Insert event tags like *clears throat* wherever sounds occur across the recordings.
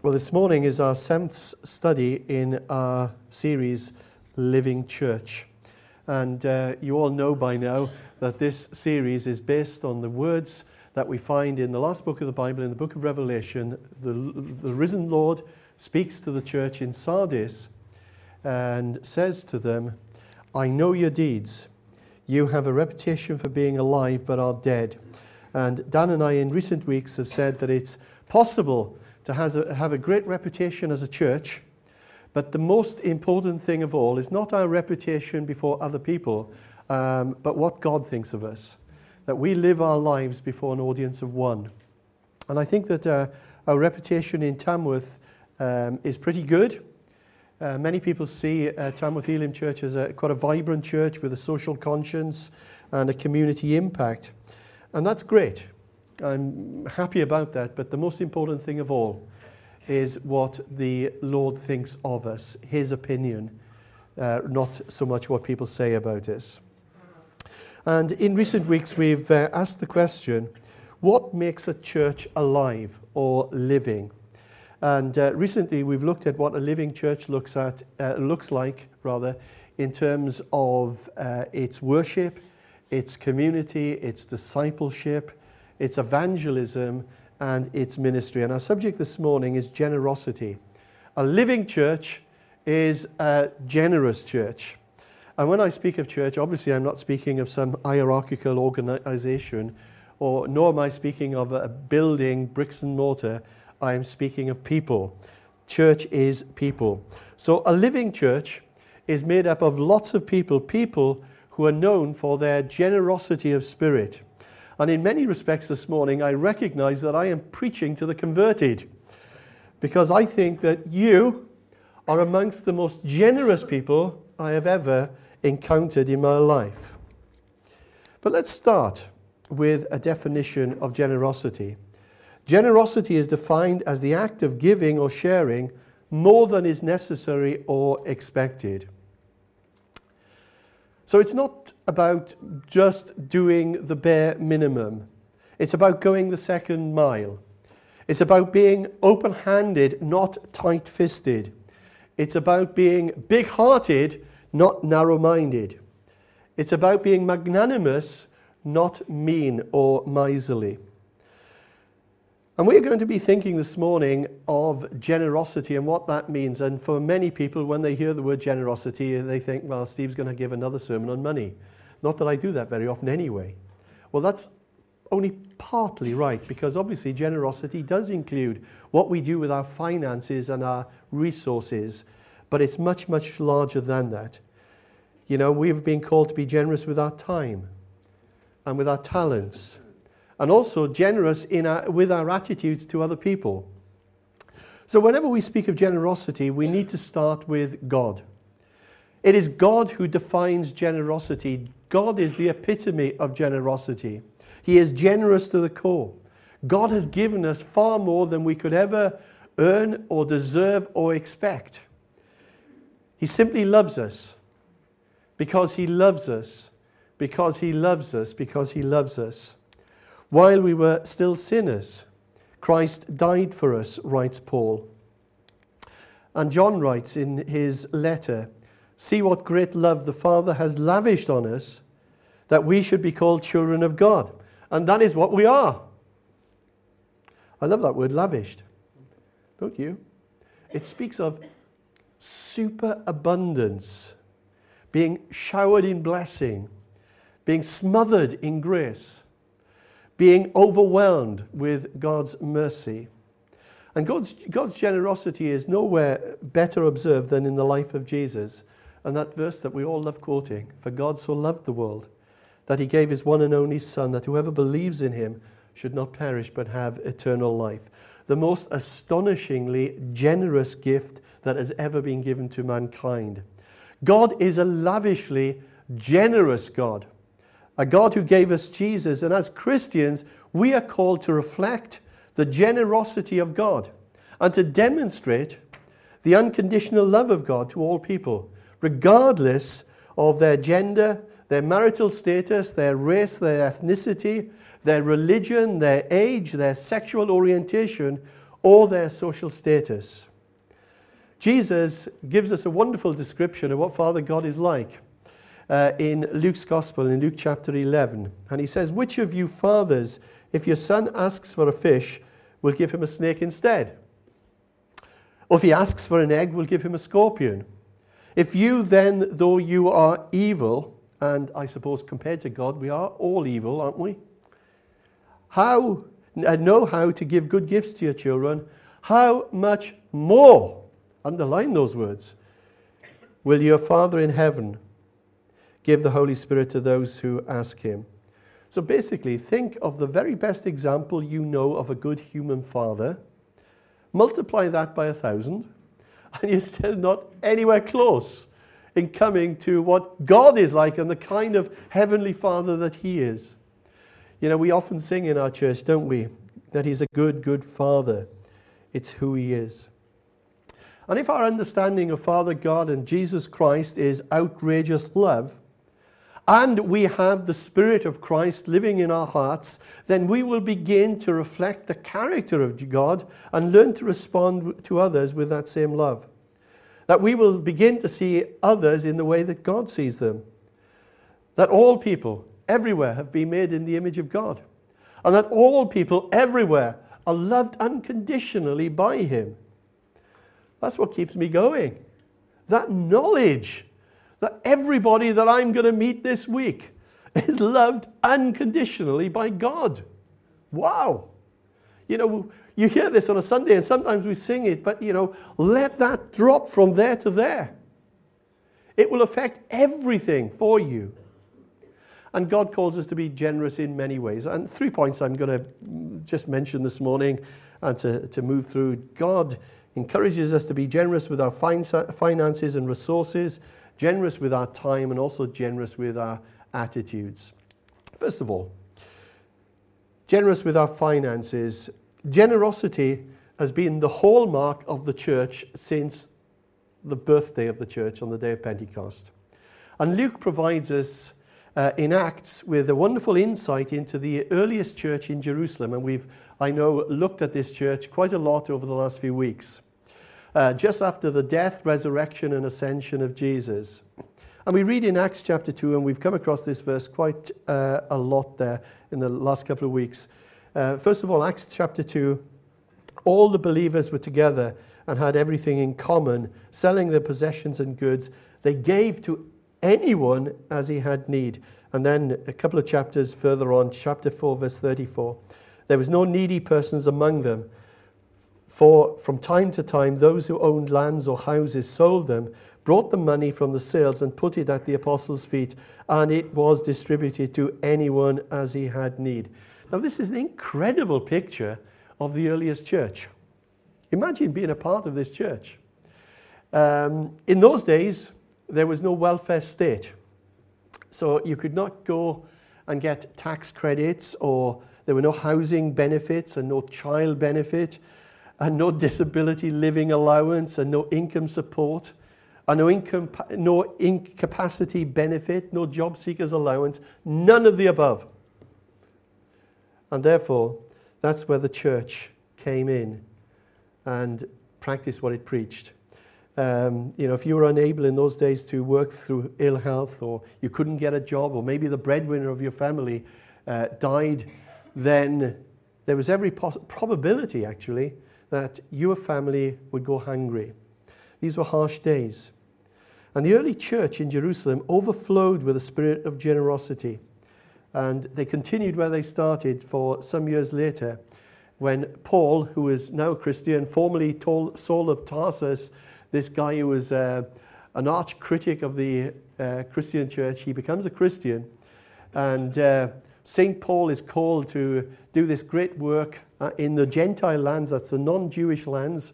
Well, this morning is our seventh study in our series, Living Church. And uh, you all know by now that this series is based on the words that we find in the last book of the Bible, in the book of Revelation. The, the risen Lord speaks to the church in Sardis and says to them, I know your deeds. You have a reputation for being alive but are dead. And Dan and I, in recent weeks, have said that it's possible to a, have a great reputation as a church, but the most important thing of all is not our reputation before other people, um, but what God thinks of us. That we live our lives before an audience of one. And I think that uh, our reputation in Tamworth um, is pretty good. Uh, many people see uh, Tamworth Elim Church as a, quite a vibrant church with a social conscience and a community impact. And that's great. I'm happy about that, but the most important thing of all is what the Lord thinks of us, his opinion, uh, not so much what people say about us. And in recent weeks, we've uh, asked the question what makes a church alive or living? And uh, recently, we've looked at what a living church looks, at, uh, looks like, rather, in terms of uh, its worship, its community, its discipleship, its evangelism, and its ministry. And our subject this morning is generosity. A living church is a generous church. And when I speak of church, obviously I'm not speaking of some hierarchical organization, or nor am I speaking of a building, bricks and mortar. I am speaking of people. Church is people. So a living church is made up of lots of people, people who are known for their generosity of spirit. And in many respects this morning, I recognize that I am preaching to the converted because I think that you are amongst the most generous people I have ever encountered in my life. But let's start with a definition of generosity. Generosity is defined as the act of giving or sharing more than is necessary or expected. So it's not about just doing the bare minimum, it's about going the second mile. It's about being open handed, not tight fisted. It's about being big hearted, not narrow minded. It's about being magnanimous, not mean or miserly. And we're going to be thinking this morning of generosity and what that means. And for many people, when they hear the word generosity, they think, well, Steve's going to give another sermon on money. Not that I do that very often anyway. Well, that's only partly right because obviously generosity does include what we do with our finances and our resources, but it's much, much larger than that. You know, we've been called to be generous with our time and with our talents and also generous in our, with our attitudes to other people. So, whenever we speak of generosity, we need to start with God. It is God who defines generosity. God is the epitome of generosity. He is generous to the core. God has given us far more than we could ever earn or deserve or expect. He simply loves us because He loves us, because He loves us, because He loves us. While we were still sinners, Christ died for us, writes Paul. And John writes in his letter See what great love the Father has lavished on us that we should be called children of God. And that is what we are. I love that word, lavished. Don't you? It speaks of superabundance, being showered in blessing, being smothered in grace being overwhelmed with God's mercy. And God's, God's generosity is nowhere better observed than in the life of Jesus. And that verse that we all love quoting For God so loved the world that he gave his one and only Son, that whoever believes in him should not perish but have eternal life. The most astonishingly generous gift that has ever been given to mankind. God is a lavishly generous God a God who gave us Jesus. And as Christians, we are called to reflect the generosity of God and to demonstrate the unconditional love of God to all people, regardless of their gender, their marital status, their race, their ethnicity, their religion, their age, their sexual orientation, or their social status. Jesus gives us a wonderful description of what Father God is like uh, in Luke's Gospel, in Luke chapter 11. And he says, Which of you fathers, if your son asks for a fish, will give him a snake instead? Or if he asks for an egg, will give him a scorpion? If you then, though you are evil, and I suppose compared to God, we are all evil, aren't we? How uh, know how to give good gifts to your children, how much more, underline those words, will your Father in heaven give the Holy Spirit to those who ask him? So basically, think of the very best example you know of a good human father, multiply that by a thousand, *laughs* and you're still not anywhere close in coming to what God is like and the kind of heavenly father that he is. You know, we often sing in our church, don't we, that he's a good, good father. It's who he is. And if our understanding of Father God and Jesus Christ is outrageous love, and we have the Spirit of Christ living in our hearts, then we will begin to reflect the character of God and learn to respond to others with that same love. That we will begin to see others in the way that God sees them. That all people everywhere have been made in the image of God. And that all people everywhere are loved unconditionally by Him. That's what keeps me going. That knowledge that everybody that I'm going to meet this week *laughs* is loved unconditionally by God. Wow. You know, you hear this on a Sunday and sometimes we sing it, but you know, let that drop from there to there. It will affect everything for you. And God calls us to be generous in many ways. And three points I'm going to just mention this morning and to, to move through. God encourages us to be generous with our finances and resources, generous with our time, and also generous with our attitudes. First of all, generous with our finances. Generosity has been the hallmark of the church since the birthday of the church on the day of Pentecost. And Luke provides us uh, in Acts with a wonderful insight into the earliest church in Jerusalem. And we've, I know, looked at this church quite a lot over the last few weeks. Uh, just after the death, resurrection, and ascension of Jesus. And we read in Acts chapter 2, and we've come across this verse quite uh, a lot there in the last couple of weeks. Uh, first of all, Acts chapter 2, all the believers were together and had everything in common, selling their possessions and goods. They gave to anyone as he had need. And then a couple of chapters further on, chapter 4, verse 34, there was no needy persons among them. For from time to time, those who owned lands or houses sold them, brought the money from the sales, and put it at the apostles' feet, and it was distributed to anyone as he had need. Now, this is an incredible picture of the earliest church. Imagine being a part of this church. Um, in those days, there was no welfare state. So you could not go and get tax credits, or there were no housing benefits, and no child benefit, and no disability living allowance, and no income support, and no, income, no incapacity benefit, no job seekers allowance, none of the above. And therefore, that's where the church came in and practiced what it preached. Um, you know, if you were unable in those days to work through ill health, or you couldn't get a job, or maybe the breadwinner of your family uh, died, then there was every poss- probability, actually, that your family would go hungry. These were harsh days. And the early church in Jerusalem overflowed with a spirit of generosity. And they continued where they started for some years later, when Paul, who is now a Christian, formerly Saul of Tarsus, this guy who was uh, an arch critic of the uh, Christian church, he becomes a Christian. And uh, St. Paul is called to do this great work uh, in the Gentile lands, that's the non Jewish lands.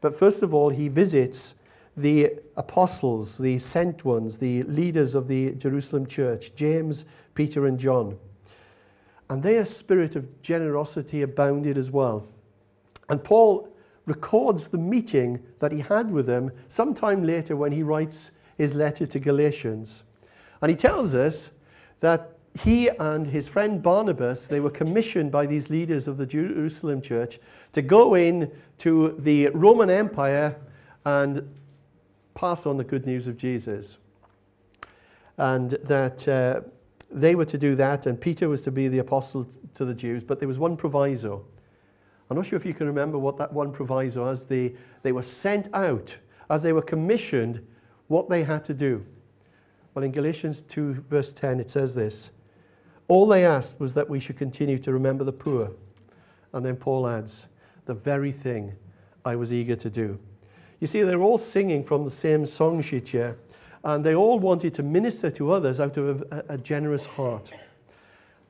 But first of all, he visits the apostles, the sent ones, the leaders of the Jerusalem church, James, Peter, and John. And their spirit of generosity abounded as well. And Paul records the meeting that he had with them sometime later when he writes his letter to Galatians. And he tells us that he and his friend Barnabas, they were commissioned by these leaders of the Jerusalem church to go in to the Roman Empire and pass on the good news of Jesus. And that uh, they were to do that, and Peter was to be the apostle to the Jews, but there was one proviso. I'm not sure if you can remember what that one proviso was, as they, they were sent out, as they were commissioned, what they had to do. Well, in Galatians 2, verse 10, it says this All they asked was that we should continue to remember the poor. And then Paul adds, The very thing I was eager to do. You see, they're all singing from the same song sheet here, and they all wanted to minister to others out of a, a generous heart.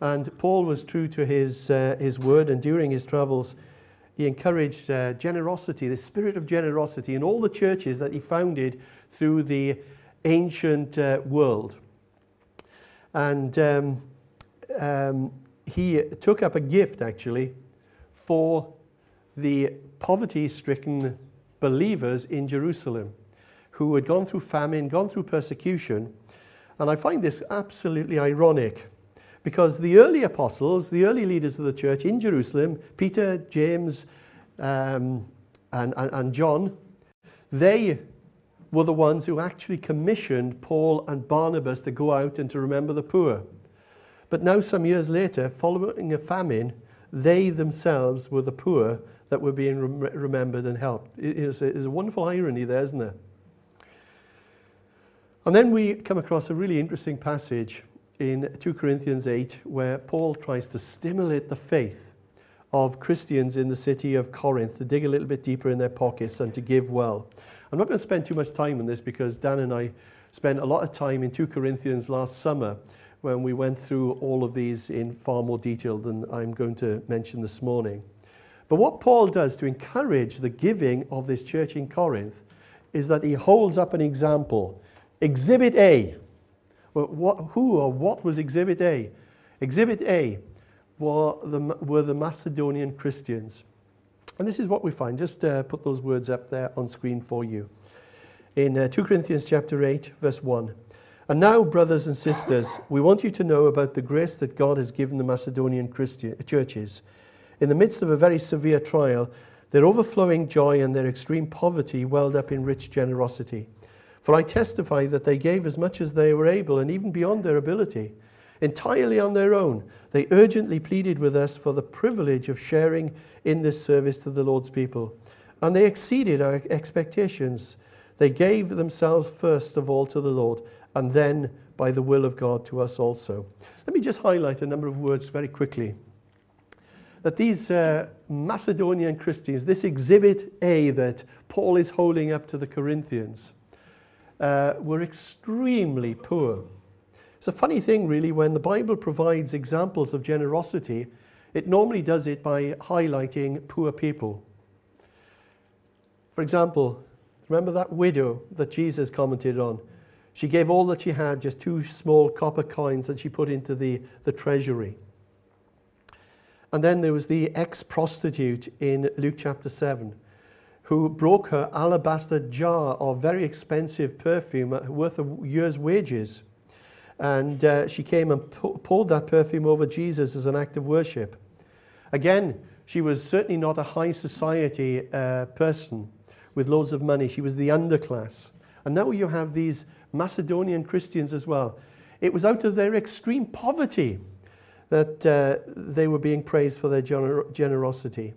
And Paul was true to his, uh, his word, and during his travels, he encouraged uh, generosity, the spirit of generosity, in all the churches that he founded through the ancient uh, world. And um, um, he took up a gift, actually, for the poverty stricken believers in Jerusalem who had gone through famine, gone through persecution. And I find this absolutely ironic because the early apostles, the early leaders of the church in Jerusalem, Peter, James, um, and, and, and John, they were the ones who actually commissioned Paul and Barnabas to go out and to remember the poor. But now, some years later, following a famine, they themselves were the poor that were being rem- remembered and helped. It is a, it's a wonderful irony there, isn't there? And then we come across a really interesting passage in 2 Corinthians 8 where Paul tries to stimulate the faith of Christians in the city of Corinth to dig a little bit deeper in their pockets and to give well. I'm not going to spend too much time on this because Dan and I spent a lot of time in 2 Corinthians last summer when we went through all of these in far more detail than I'm going to mention this morning. But what Paul does to encourage the giving of this church in Corinth is that he holds up an example. Exhibit A. Well, what, who or what was Exhibit A? Exhibit A were the, were the Macedonian Christians. And this is what we find. Just uh, put those words up there on screen for you. In uh, 2 Corinthians chapter 8, verse 1. And now, brothers and sisters, we want you to know about the grace that God has given the Macedonian Christian uh, churches. In the midst of a very severe trial, their overflowing joy and their extreme poverty welled up in rich generosity. For I testify that they gave as much as they were able, and even beyond their ability. Entirely on their own, they urgently pleaded with us for the privilege of sharing in this service to the Lord's people. And they exceeded our expectations. They gave themselves first of all to the Lord, and then, by the will of God, to us also. Let me just highlight a number of words very quickly. That these uh, Macedonian Christians, this exhibit A that Paul is holding up to the Corinthians, uh, were extremely poor. It's a funny thing, really, when the Bible provides examples of generosity, it normally does it by highlighting poor people. For example, remember that widow that Jesus commented on? She gave all that she had, just two small copper coins that she put into the, the treasury. And then there was the ex prostitute in Luke chapter 7 who broke her alabaster jar of very expensive perfume worth a year's wages. And uh, she came and poured that perfume over Jesus as an act of worship. Again, she was certainly not a high society uh, person with loads of money. She was the underclass. And now you have these Macedonian Christians as well. It was out of their extreme poverty that uh, they were being praised for their gener- generosity.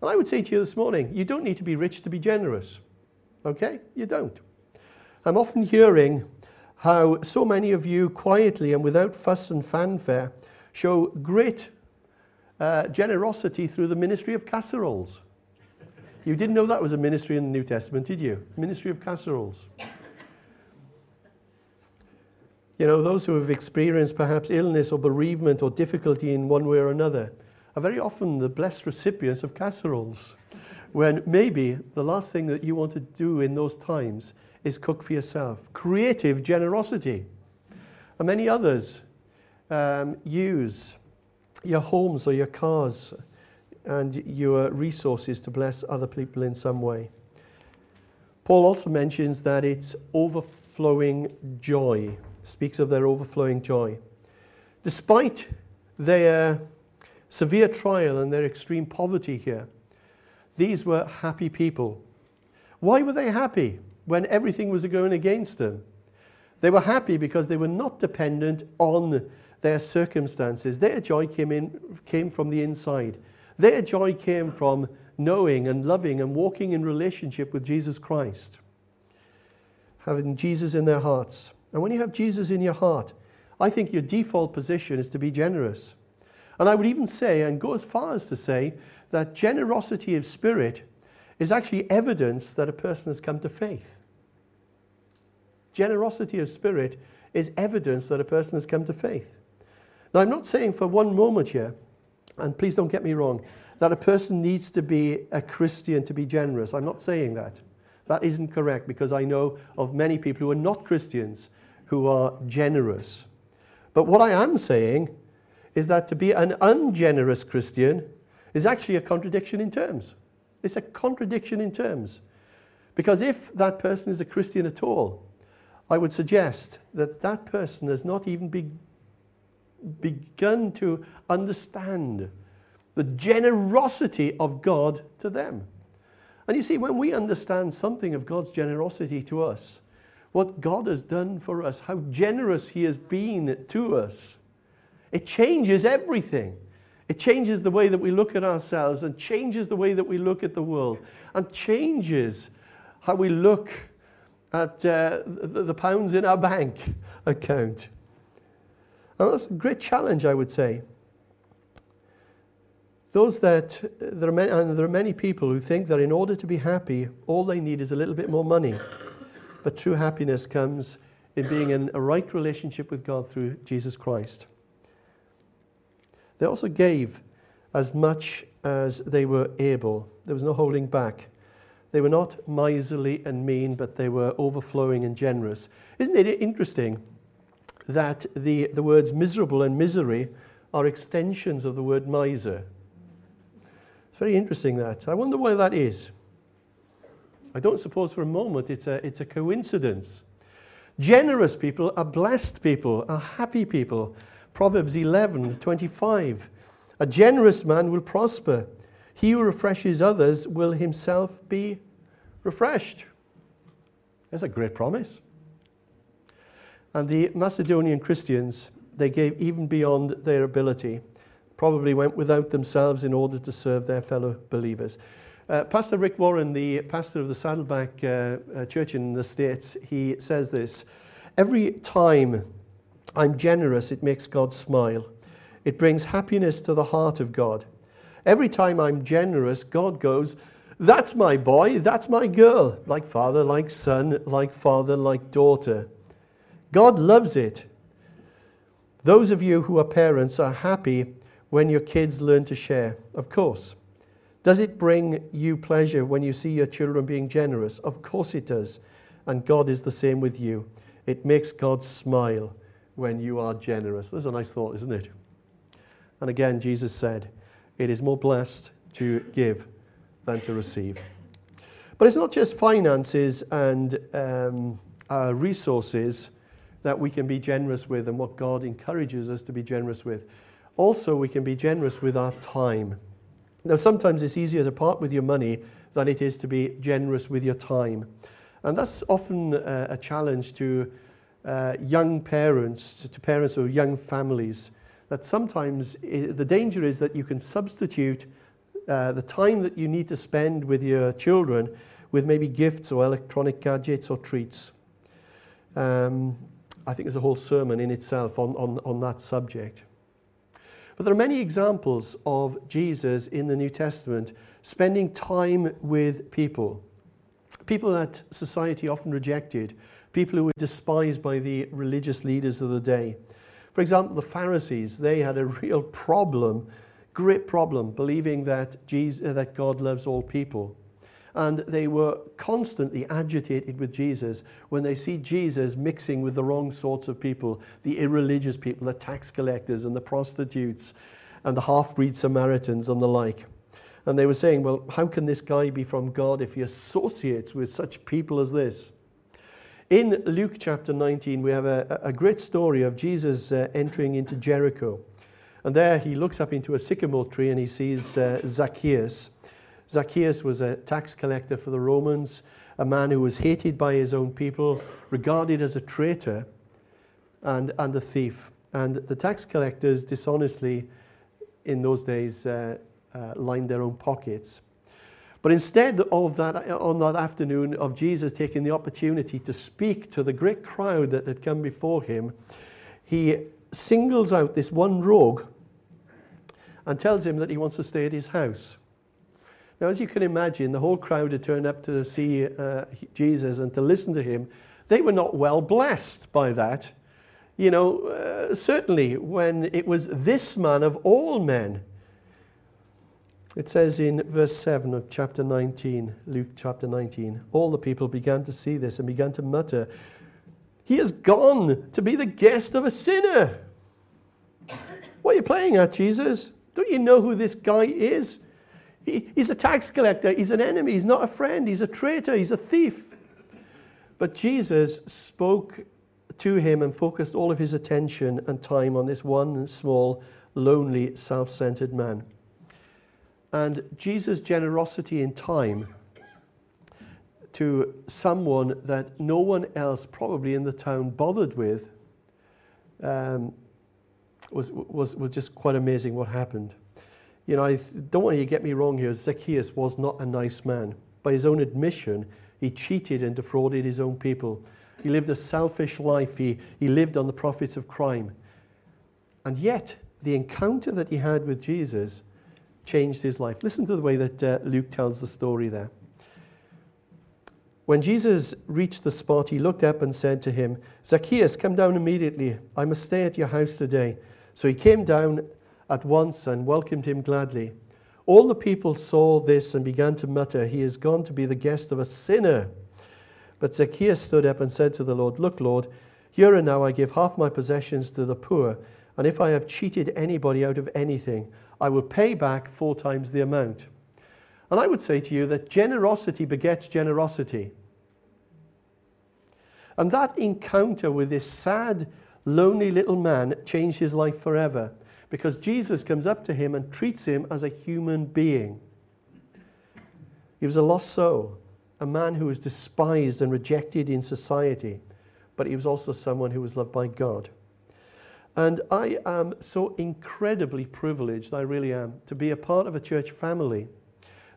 And I would say to you this morning, you don't need to be rich to be generous. Okay? You don't. I'm often hearing how so many of you quietly and without fuss and fanfare show great uh, generosity through the ministry of casseroles. You didn't know that was a ministry in the New Testament, did you? Ministry of casseroles. You know, those who have experienced perhaps illness or bereavement or difficulty in one way or another are very often the blessed recipients of casseroles. When maybe the last thing that you want to do in those times is cook for yourself. Creative generosity. And many others um, use your homes or your cars and your resources to bless other people in some way. Paul also mentions that it's overflowing joy, speaks of their overflowing joy. Despite their uh, severe trial and their extreme poverty here, these were happy people. Why were they happy when everything was going against them? They were happy because they were not dependent on their circumstances. Their joy came, in, came from the inside. Their joy came from knowing and loving and walking in relationship with Jesus Christ, having Jesus in their hearts. And when you have Jesus in your heart, I think your default position is to be generous. And I would even say, and go as far as to say, that generosity of spirit is actually evidence that a person has come to faith. Generosity of spirit is evidence that a person has come to faith. Now, I'm not saying for one moment here, and please don't get me wrong, that a person needs to be a Christian to be generous. I'm not saying that. That isn't correct because I know of many people who are not Christians who are generous. But what I am saying is that to be an ungenerous Christian is actually a contradiction in terms. It's a contradiction in terms. Because if that person is a Christian at all, I would suggest that that person has not even be, begun to understand the generosity of God to them. And you see, when we understand something of God's generosity to us, what God has done for us, how generous He has been to us, it changes everything. It changes the way that we look at ourselves and changes the way that we look at the world and changes how we look at uh, the, pounds in our bank *laughs* account. And that's a great challenge, I would say. Those that, there are, many, and there are many people who think that in order to be happy, all they need is a little bit more money. But true happiness comes in being in a right relationship with God through Jesus Christ. They also gave as much as they were able. There was no holding back. They were not miserly and mean, but they were overflowing and generous. Isn't it interesting that the, the words miserable and misery are extensions of the word miser? It's very interesting that. I wonder why that is. I don't suppose for a moment it's a, it's a coincidence. Generous people are blessed people, are happy people. Proverbs 11 25. A generous man will prosper. He who refreshes others will himself be refreshed. That's a great promise. And the Macedonian Christians, they gave even beyond their ability, probably went without themselves in order to serve their fellow believers. Uh, pastor Rick Warren, the pastor of the Saddleback uh, uh, Church in the States, he says this Every time I'm generous, it makes God smile. It brings happiness to the heart of God. Every time I'm generous, God goes, That's my boy, that's my girl, like father, like son, like father, like daughter. God loves it. Those of you who are parents are happy when your kids learn to share, of course. Does it bring you pleasure when you see your children being generous? Of course it does. And God is the same with you. It makes God smile when you are generous. That's a nice thought, isn't it? And again, Jesus said, It is more blessed to give than to receive. But it's not just finances and um, uh, resources that we can be generous with and what God encourages us to be generous with. Also, we can be generous with our time. Now, sometimes it's easier to part with your money than it is to be generous with your time. And that's often uh, a challenge to uh, young parents, to parents of young families, that sometimes it, the danger is that you can substitute uh, the time that you need to spend with your children with maybe gifts or electronic gadgets or treats. Um, I think there's a whole sermon in itself on, on, on that subject. But there are many examples of Jesus in the New Testament spending time with people, people that society often rejected, people who were despised by the religious leaders of the day. For example, the Pharisees, they had a *laughs* real problem, great problem, believing that, Jesus, that God loves all people. And they were constantly agitated with Jesus when they see Jesus mixing with the wrong sorts of people the irreligious people, the tax collectors, and the prostitutes, and the half breed Samaritans, and the like. And they were saying, Well, how can this guy be from God if he associates with such people as this? In Luke chapter 19, we have a, a great story of Jesus uh, entering into Jericho. And there he looks up into a sycamore tree and he sees uh, Zacchaeus. Zacchaeus was a tax collector for the Romans, a man who was hated by his own people, regarded as a traitor and, and a thief. And the tax collectors dishonestly, in those days, uh, uh, lined their own pockets. But instead of that, on that afternoon of Jesus taking the opportunity to speak to the great crowd that had come before him, he singles out this one rogue and tells him that he wants to stay at his house. Now, as you can imagine, the whole crowd had turned up to see uh, Jesus and to listen to him. They were not well blessed by that. You know, uh, certainly when it was this man of all men. It says in verse 7 of chapter 19, Luke chapter 19, all the people began to see this and began to mutter, He has gone to be the guest of a sinner. What are you playing at, Jesus? Don't you know who this guy is? He, he's a tax collector. He's an enemy. He's not a friend. He's a traitor. He's a thief. But Jesus spoke to him and focused all of his attention and time on this one small, lonely, self centered man. And Jesus' generosity in time to someone that no one else probably in the town bothered with um, was, was, was just quite amazing what happened. You know, I don't want you to get me wrong here. Zacchaeus was not a nice man. By his own admission, he cheated and defrauded his own people. He lived a selfish life. He, he lived on the profits of crime. And yet, the encounter that he had with Jesus changed his life. Listen to the way that uh, Luke tells the story there. When Jesus reached the spot, he looked up and said to him, Zacchaeus, come down immediately. I must stay at your house today. So he came down at once and welcomed him gladly. All the people saw this and began to mutter, He is gone to be the guest of a sinner. But Zacchaeus stood up and said to the Lord, Look, Lord, here and now I give half my possessions to the poor, and if I have cheated anybody out of anything, I will pay back four times the amount. And I would say to you that generosity begets generosity. And that encounter with this sad, lonely little man changed his life forever because Jesus comes up to him and treats him as a human being. He was a lost soul, a man who was despised and rejected in society, but he was also someone who was loved by God. And I am so incredibly privileged, I really am, to be a part of a church family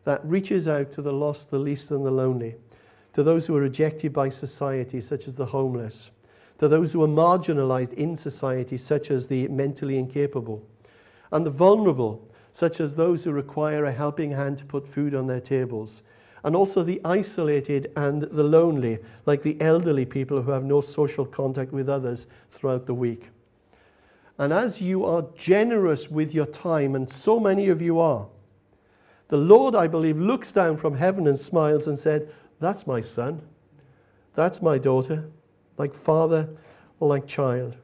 that reaches out to the lost, the least, and the lonely, to those who are rejected by society, such as the homeless, to those who are marginalized in society, such as the mentally incapable, and the vulnerable, such as those who require a helping hand to put food on their tables, and also the isolated and the lonely, like the elderly people who have no social contact with others throughout the week. And as you are generous with your time, and so many of you are, the Lord, I believe, looks down from heaven and smiles and said, That's my son. That's my daughter like father or like child.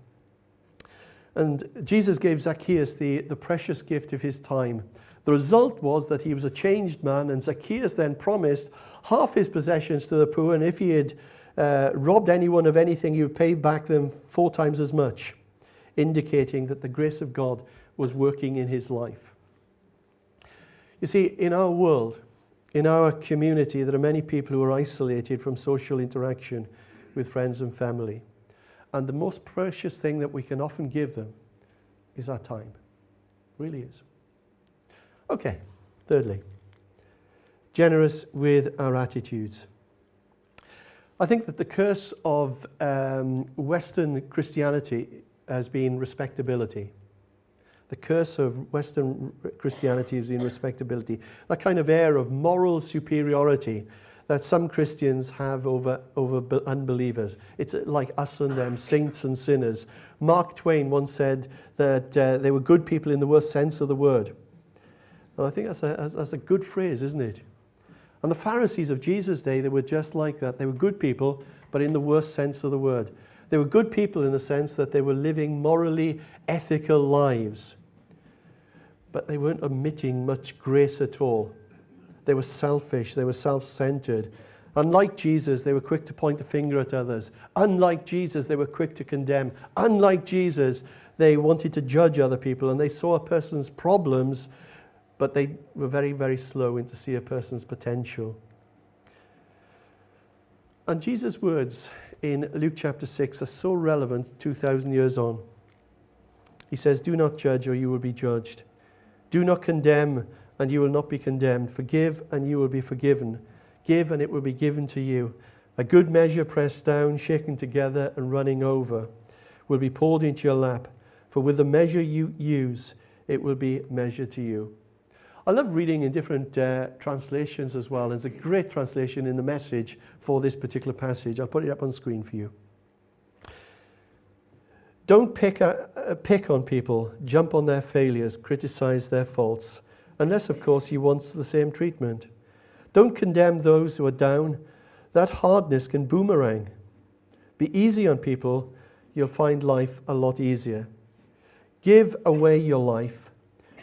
And Jesus gave Zacchaeus the, the precious gift of his time. The result was that he was a changed man, and Zacchaeus then promised half his possessions to the poor, and if he had uh, robbed anyone of anything, he would pay back them four times as much, indicating that the grace of God was working in his life. You see, in our world, in our community, there are many people who are isolated from social interaction with friends and family. And the most precious thing that we can often give them is our time. really is. Okay, thirdly, generous with our attitudes. I think that the curse of um, Western Christianity has been respectability. The curse of Western Christianity has been respectability. That kind of air of moral superiority that some Christians have over, over unbelievers. It's like us and them, saints and sinners. Mark Twain once said that uh, they were good people in the worst sense of the word. And I think that's a, that's a good phrase, isn't it? And the Pharisees of Jesus' day, they were just like that. They were good people, but in the worst sense of the word. They were good people in the sense that they were living morally ethical lives, but they weren't omitting much grace at all. They were selfish, they were self centered, Unlike Jesus, they were quick to point the finger at others. Unlike Jesus, they were quick to condemn. Unlike Jesus, they wanted to judge other people and they saw a person's problems, but they were very, very slow in to see a person's potential. And Jesus' words in Luke chapter 6 are so relevant 2,000 years on. He says, Do not judge, or you will be judged. Do not condemn, and you will not be condemned. Forgive, and you will be forgiven. Give, and it will be given to you. A good measure pressed down, shaken together, and running over will be poured into your lap. For with the measure you use, it will be measured to you. I love reading in different uh, translations as well. There's a great translation in the message for this particular passage. I'll put it up on screen for you. Don't pick, a, a pick on people, jump on their failures, criticize their faults, unless, of course, he wants the same treatment. Don't condemn those who are down. That hardness can boomerang. Be easy on people, you'll find life a lot easier. Give away your life,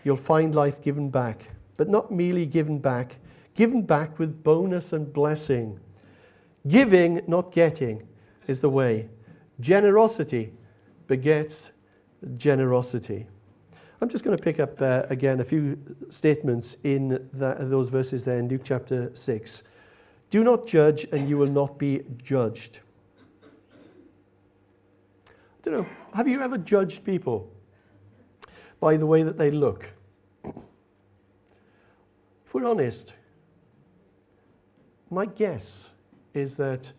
you'll find life given back, but not merely given back, given back with bonus and blessing. Giving, not getting, is the way. Generosity begets generosity. I'm just going to pick up uh, again a few statements in that, those verses there in Luke chapter 6. Do not judge, and you will not be judged. I don't know, have you ever judged people by the way that they look? *clears throat* If we're honest, my guess is that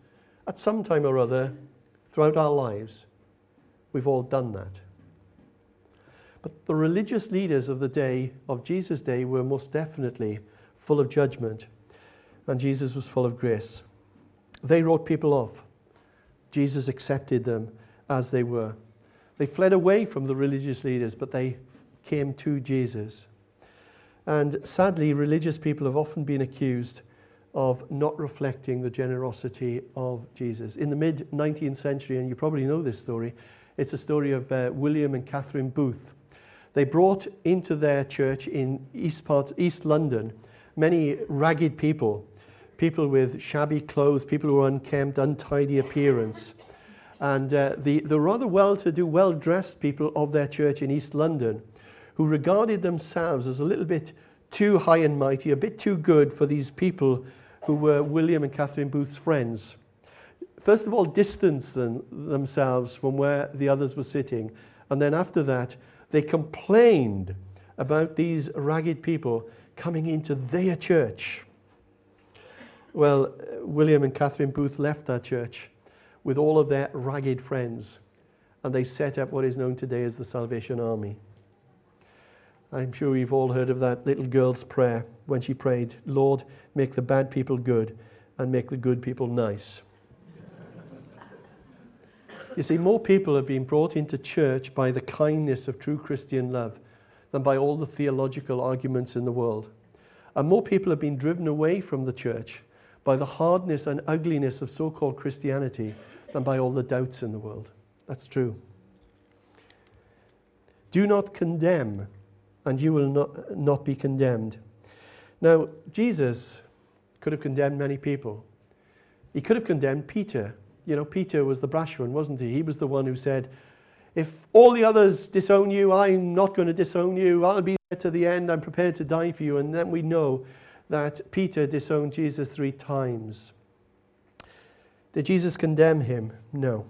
at some time or other throughout our lives, We've all done that. But the religious leaders of the day, of Jesus' day, were most definitely full of judgment, and Jesus was full of grace. They wrote people off. Jesus accepted them as they were. They fled away from the religious leaders, but they came to Jesus. And sadly, religious people have often been accused of not reflecting the generosity of Jesus. In the mid 19th century, and you probably know this story, it's a story of uh, William and Catherine Booth. They brought into their church in East, parts, East London many ragged people, people with shabby clothes, people who were unkempt, untidy appearance. And uh, the, the rather well to do, well dressed people of their church in East London, who regarded themselves as a little bit too high and mighty, a bit too good for these people who were William and Catherine Booth's friends first of all, distance them, themselves from where the others were sitting. And then after that, they complained about these ragged people coming into their church. Well, William and Catherine Booth left that church with all of their ragged friends, and they set up what is known today as the Salvation Army. I'm sure you've all heard of that little girl's prayer when she prayed, Lord, make the bad people good and make the good people nice. You see, more people have been brought into church by the kindness of true Christian love than by all the theological arguments in the world. And more people have been driven away from the church by the hardness and ugliness of so called Christianity than by all the doubts in the world. That's true. Do not condemn, and you will not, not be condemned. Now, Jesus could have condemned many people. He could have condemned Peter you know, Peter was the brash one, wasn't he? He was the one who said, If all the others disown you, I'm not going to disown you. I'll be there to the end. I'm prepared to die for you. And then we know that Peter disowned Jesus three times. Did Jesus condemn him? No.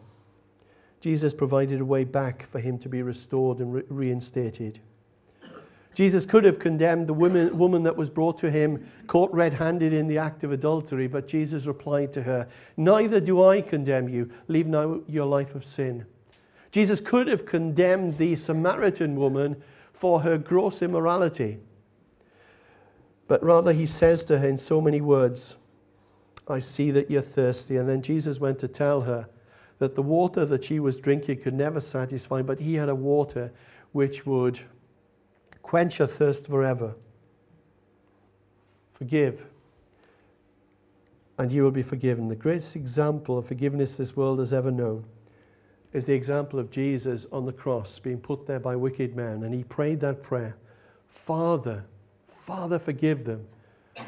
Jesus provided a way back for him to be restored and re- reinstated. Jesus could have condemned the woman, woman that was brought to him caught red handed in the act of adultery, but Jesus replied to her, Neither do I condemn you. Leave now your life of sin. Jesus could have condemned the Samaritan woman for her gross immorality, but rather he says to her in so many words, I see that you're thirsty. And then Jesus went to tell her that the water that she was drinking could never satisfy, but he had a water which would quench your thirst forever. Forgive, and you will be forgiven. The greatest example of forgiveness this world has ever known is the example of Jesus on the cross being put there by wicked men. And he prayed that prayer Father, Father, forgive them,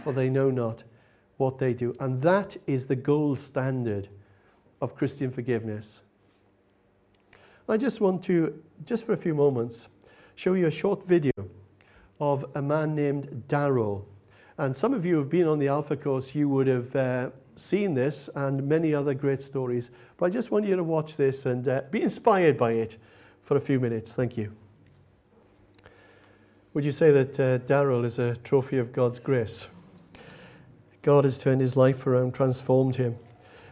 for they know not what they do. And that is the gold standard of Christian forgiveness. I just want to, just for a few moments, show you a short video of a man named Darrell. And some of you have been on the Alpha course, you would have uh, seen this and many other great stories. But I just want you to watch this and uh, be inspired by it for a few minutes. Thank you. Would you say that uh, Darrell is a trophy of God's grace? God has turned his life around, transformed him.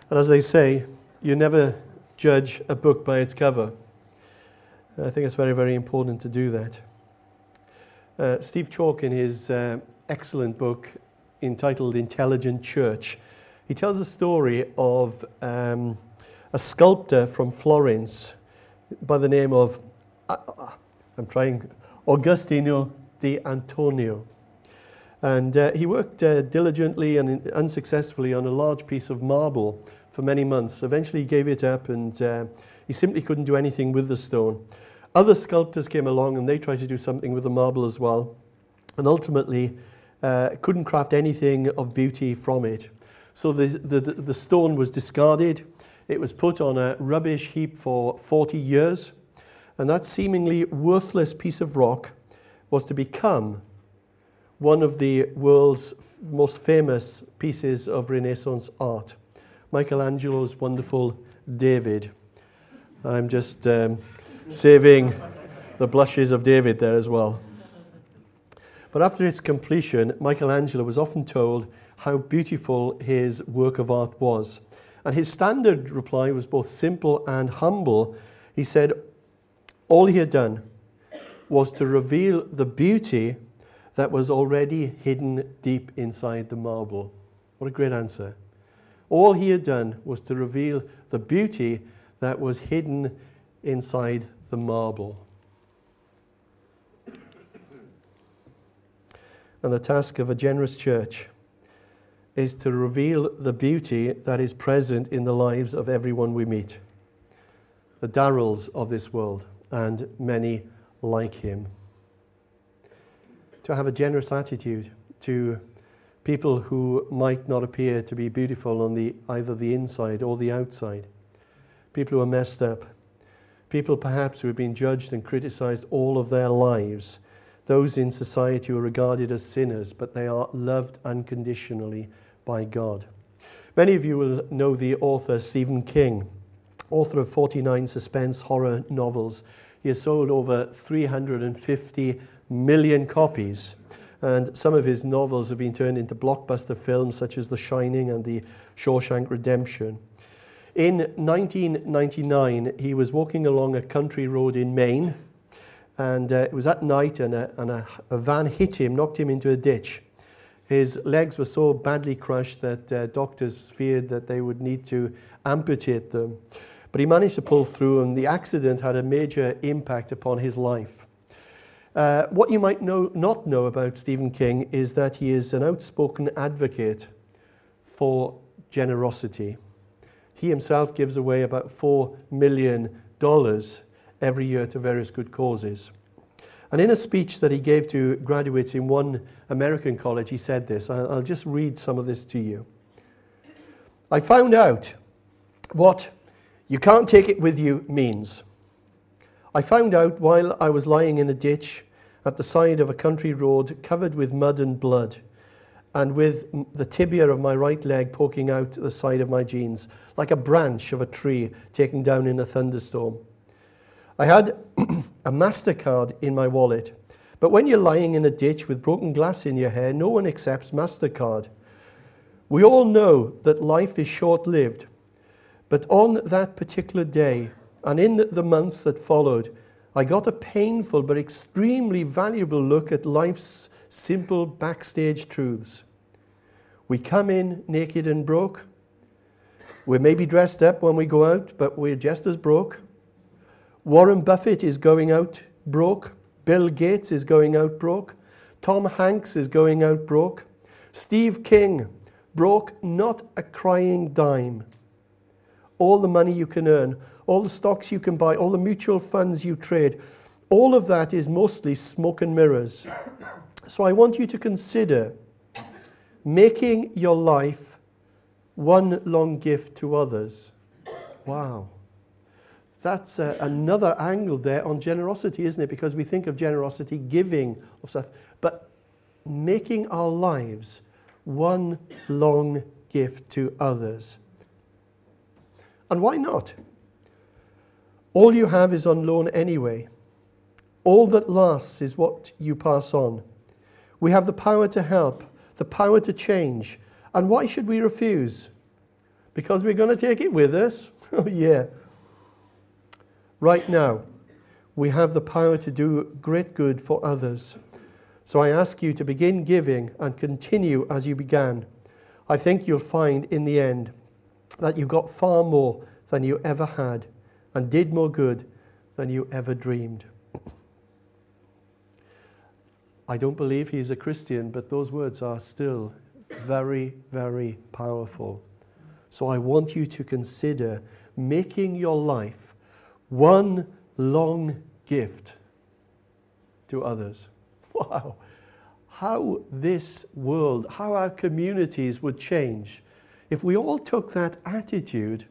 And as they say, you never judge a book by its cover. I think it's very, very important to do that. Uh, Steve Chalke, in his uh, excellent book entitled Intelligent Church, he tells a story of um, a sculptor from Florence by the name of, uh, I'm trying, Agostino di Antonio. And uh, he worked uh, diligently and unsuccessfully on a large piece of marble for many months. Eventually, he gave it up and uh, he simply couldn't do anything with the stone. Other sculptors came along and they tried to do something with the marble as well, and ultimately uh, couldn't craft anything of beauty from it. So the, the, the stone was discarded. It was put on a rubbish heap for 40 years, and that seemingly worthless piece of rock was to become one of the world's most famous pieces of Renaissance art, Michelangelo's wonderful David. I'm just um, saving the blushes of David there as well. But after its completion, Michelangelo was often told how beautiful his work of art was. And his standard reply was both simple and humble. He said, All he had done was to reveal the beauty that was already hidden deep inside the marble. What a great answer. All he had done was to reveal the beauty that was hidden inside the marble. And the task of a generous church is to reveal the beauty that is present in the lives of everyone we meet, the Darrells of this world, and many like him to have a generous attitude to people who might not appear to be beautiful on the, either the inside or the outside, people who are messed up, people perhaps who have been judged and criticized all of their lives, those in society who are regarded as sinners, but they are loved unconditionally by God. Many of you will know the author Stephen King, author of 49 suspense horror novels. He has sold over 350 million copies. And some of his novels have been turned into blockbuster films such as The Shining and The Shawshank Redemption. In 1999, he was walking along a country road in Maine, and uh, it was at night, and, a, and a, a, van hit him, knocked him into a ditch. His legs were so badly crushed that uh, doctors feared that they would need to amputate them. But he managed to pull through, and the accident had a major impact upon his life. Uh, what you might know, not know about Stephen King is that he is an outspoken advocate for generosity. He himself gives away about $4 million every year to various good causes. And in a speech that he gave to graduates in one American college, he said this. I'll just read some of this to you. I found out what you can't take it with you means. I found out while I was lying in a ditch at the side of a country road covered with mud and blood, and with the tibia of my right leg poking out the side of my jeans, like a branch of a tree taken down in a thunderstorm. I had *clears throat* a MasterCard in my wallet, but when you're lying in a ditch with broken glass in your hair, no one accepts MasterCard. We all know that life is short lived, but on that particular day, and in the months that followed, I got a painful but extremely valuable look at life's simple backstage truths. We come in naked and broke. We may be dressed up when we go out, but we're just as broke. Warren Buffett is going out broke. Bill Gates is going out broke. Tom Hanks is going out broke. Steve King, broke not a crying dime. All the money you can earn, all the stocks you can buy, all the mutual funds you trade, all of that is mostly smoke and mirrors. So I want you to consider making your life one long gift to others. Wow. That's uh, another angle there on generosity, isn't it? Because we think of generosity, giving of stuff, but making our lives one long gift to others. And why not? All you have is on loan anyway. All that lasts is what you pass on. We have the power to help, the power to change. And why should we refuse? Because we're going to take it with us? *laughs* oh, yeah. Right now, we have the power to do great good for others. So I ask you to begin giving and continue as you began. I think you'll find in the end that you got far more than you ever had and did more good than you ever dreamed. I don't believe he's a Christian, but those words are still very, very powerful. So I want you to consider making your life one long gift to others. *laughs* Wow. How this world, how our communities would change if we all took that attitude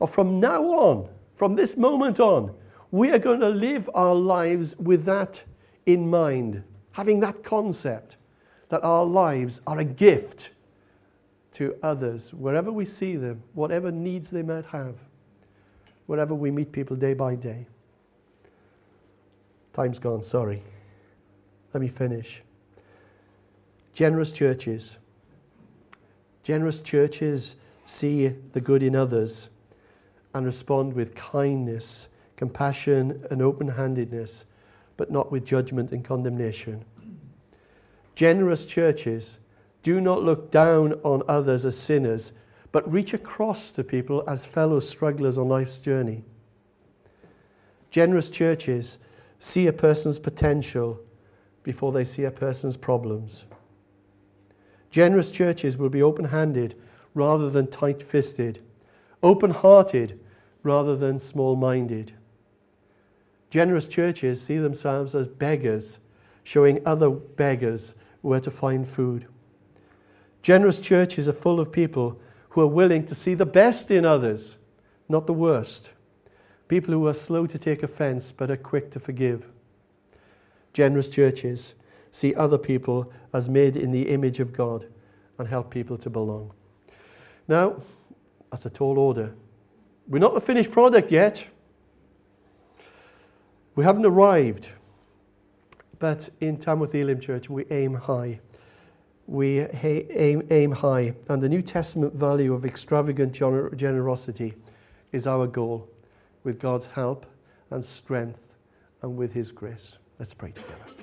of from now on, from this moment on, we are going to live our lives with that in mind, having that concept that our lives are a gift to others, wherever we see them, whatever needs they might have, wherever we meet people day by day. Time's gone, sorry. Let me finish. Generous churches. Generous churches see the good in others and respond with kindness, compassion, and open handedness, but not with judgment and condemnation. Generous churches do not look down on others as sinners, but reach across to people as fellow strugglers on life's journey. Generous churches see a person's potential before they see a person's problems. Generous churches will be open handed rather than tight fisted, open hearted rather than small minded. Generous churches see themselves as beggars, showing other beggars where to find food. Generous churches are full of people who are willing to see the best in others, not the worst. People who are slow to take offense but are quick to forgive. Generous churches see other people as made in the image of God and help people to belong. Now, that's a tall order. We're not the finished product yet. We haven't arrived. But in Tamworth Elim Church, we aim high we aim, aim high, and the New Testament value of extravagant generosity is our goal with God's help and strength and with His grace. Let's pray together.